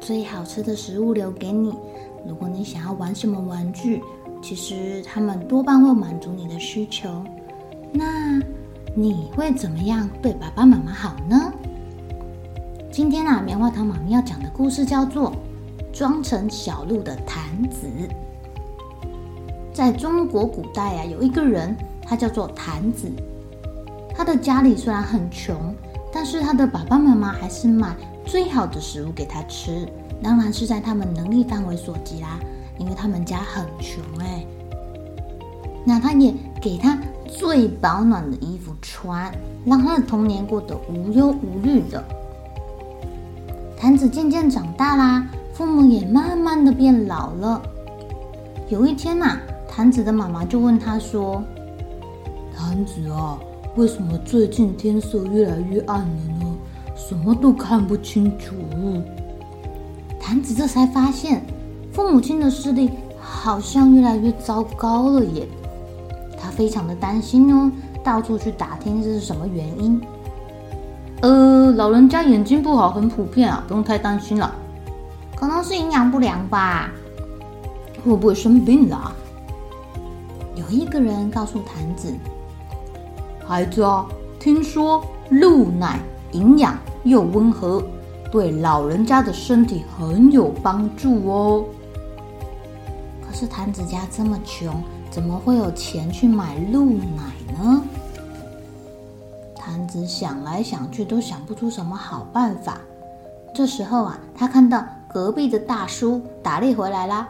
最好吃的食物留给你。如果你想要玩什么玩具，其实他们多半会满足你的需求。那你会怎么样对爸爸妈妈好呢？今天啊，棉花糖妈咪要讲的故事叫做《装成小鹿的坛子》。在中国古代啊，有一个人。他叫做坛子，他的家里虽然很穷，但是他的爸爸妈妈还是买最好的食物给他吃，当然是在他们能力范围所及啦，因为他们家很穷哎。那他也给他最保暖的衣服穿，让他的童年过得无忧无虑的。坛子渐渐长大啦，父母也慢慢的变老了。有一天呐、啊，坛子的妈妈就问他说。坛子啊，为什么最近天色越来越暗了呢？什么都看不清楚。坛子这才发现，父母亲的视力好像越来越糟糕了耶。他非常的担心哦，到处去打听这是什么原因。呃，老人家眼睛不好很普遍啊，不用太担心了。可能是营养不良吧？会不会生病了？有一个人告诉坛子。孩子啊，听说鹿奶营养又温和，对老人家的身体很有帮助哦。可是坛子家这么穷，怎么会有钱去买鹿奶呢？坛子想来想去都想不出什么好办法。这时候啊，他看到隔壁的大叔打猎回来啦。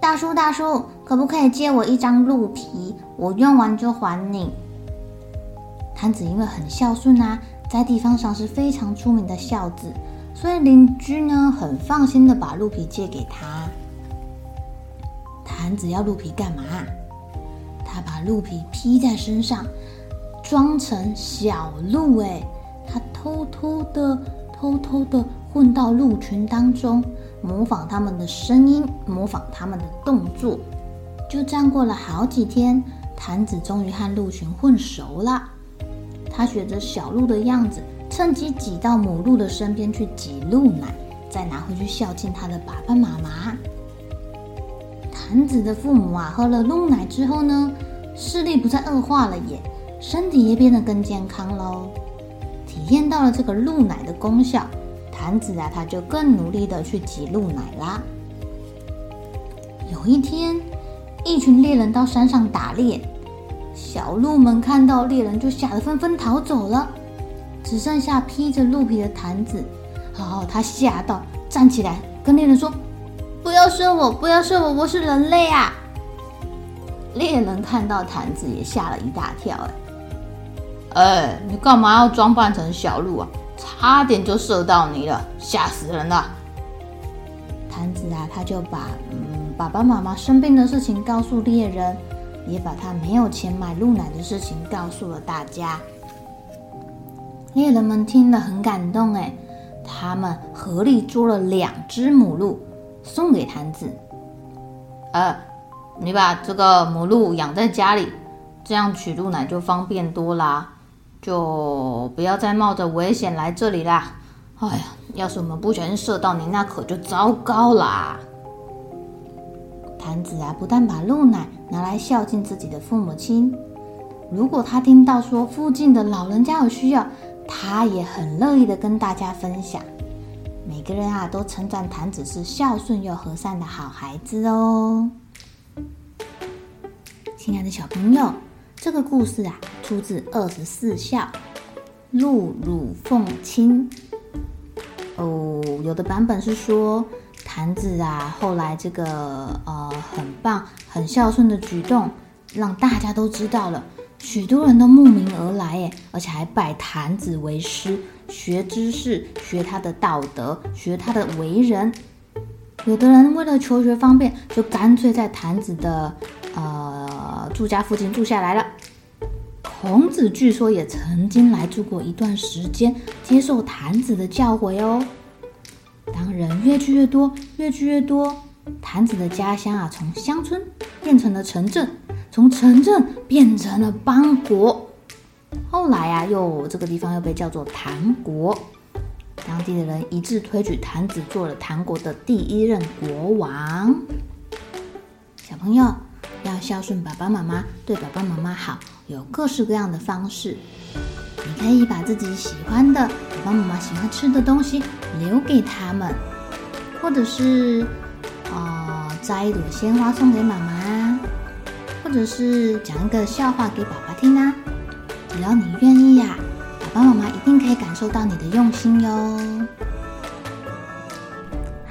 大叔，大叔，可不可以借我一张鹿皮？我用完就还你。坛子因为很孝顺啊，在地方上是非常出名的孝子，所以邻居呢很放心的把鹿皮借给他。坛子要鹿皮干嘛？他把鹿皮披在身上，装成小鹿。哎，他偷偷的、偷偷的混到鹿群当中，模仿他们的声音，模仿他们的动作。就这样过了好几天，坛子终于和鹿群混熟了。他学着小鹿的样子，趁机挤到母鹿的身边去挤鹿奶，再拿回去孝敬他的爸爸妈妈。坛子的父母啊，喝了鹿奶之后呢，视力不再恶化了耶，身体也变得更健康喽。体验到了这个鹿奶的功效，坛子啊，他就更努力的去挤鹿奶啦。有一天，一群猎人到山上打猎。小鹿们看到猎人，就吓得纷纷逃走了，只剩下披着鹿皮的坛子。哦，他吓到站起来，跟猎人说：“不要射我，不要射我，我是人类啊！”猎人看到坛子也吓了一大跳。哎，哎，你干嘛要装扮成小鹿啊？差点就射到你了，吓死人了！坛子啊，他就把嗯爸爸妈妈生病的事情告诉猎人。也把他没有钱买鹿奶的事情告诉了大家。猎人们听了很感动，哎，他们合力捉了两只母鹿送给坛子。呃，你把这个母鹿养在家里，这样取鹿奶就方便多啦，就不要再冒着危险来这里啦。哎呀，要是我们不小心射到你，那可就糟糕啦。坛子啊，不但把鹿奶拿来孝敬自己的父母亲，如果他听到说附近的老人家有需要，他也很乐意的跟大家分享。每个人啊都称赞弹子是孝顺又和善的好孩子哦。亲爱的小朋友，这个故事啊出自《二十四孝》，鹿乳奉亲。哦，有的版本是说坛子啊，后来这个呃很棒、很孝顺的举动，让大家都知道了，许多人都慕名而来，诶，而且还拜坛子为师，学知识，学他的道德，学他的为人。有的人为了求学方便，就干脆在坛子的呃住家附近住下来了。孔子据说也曾经来住过一段时间，接受坛子的教诲哦。人越聚越多，越聚越多，坛子的家乡啊，从乡村变成了城镇，从城镇变成了邦国。后来啊，又这个地方又被叫做弹国。当地的人一致推举坛子做了弹国的第一任国王。小朋友要孝顺爸爸妈妈，对爸爸妈妈好。有各式各样的方式，你可以把自己喜欢的、爸爸妈妈喜欢吃的东西留给他们，或者是呃摘一朵鲜花送给妈妈，或者是讲一个笑话给爸爸听啊。只要你愿意呀，爸爸妈妈一定可以感受到你的用心哟。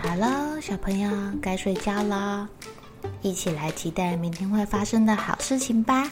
好了，小朋友该睡觉了，一起来期待明天会发生的好事情吧。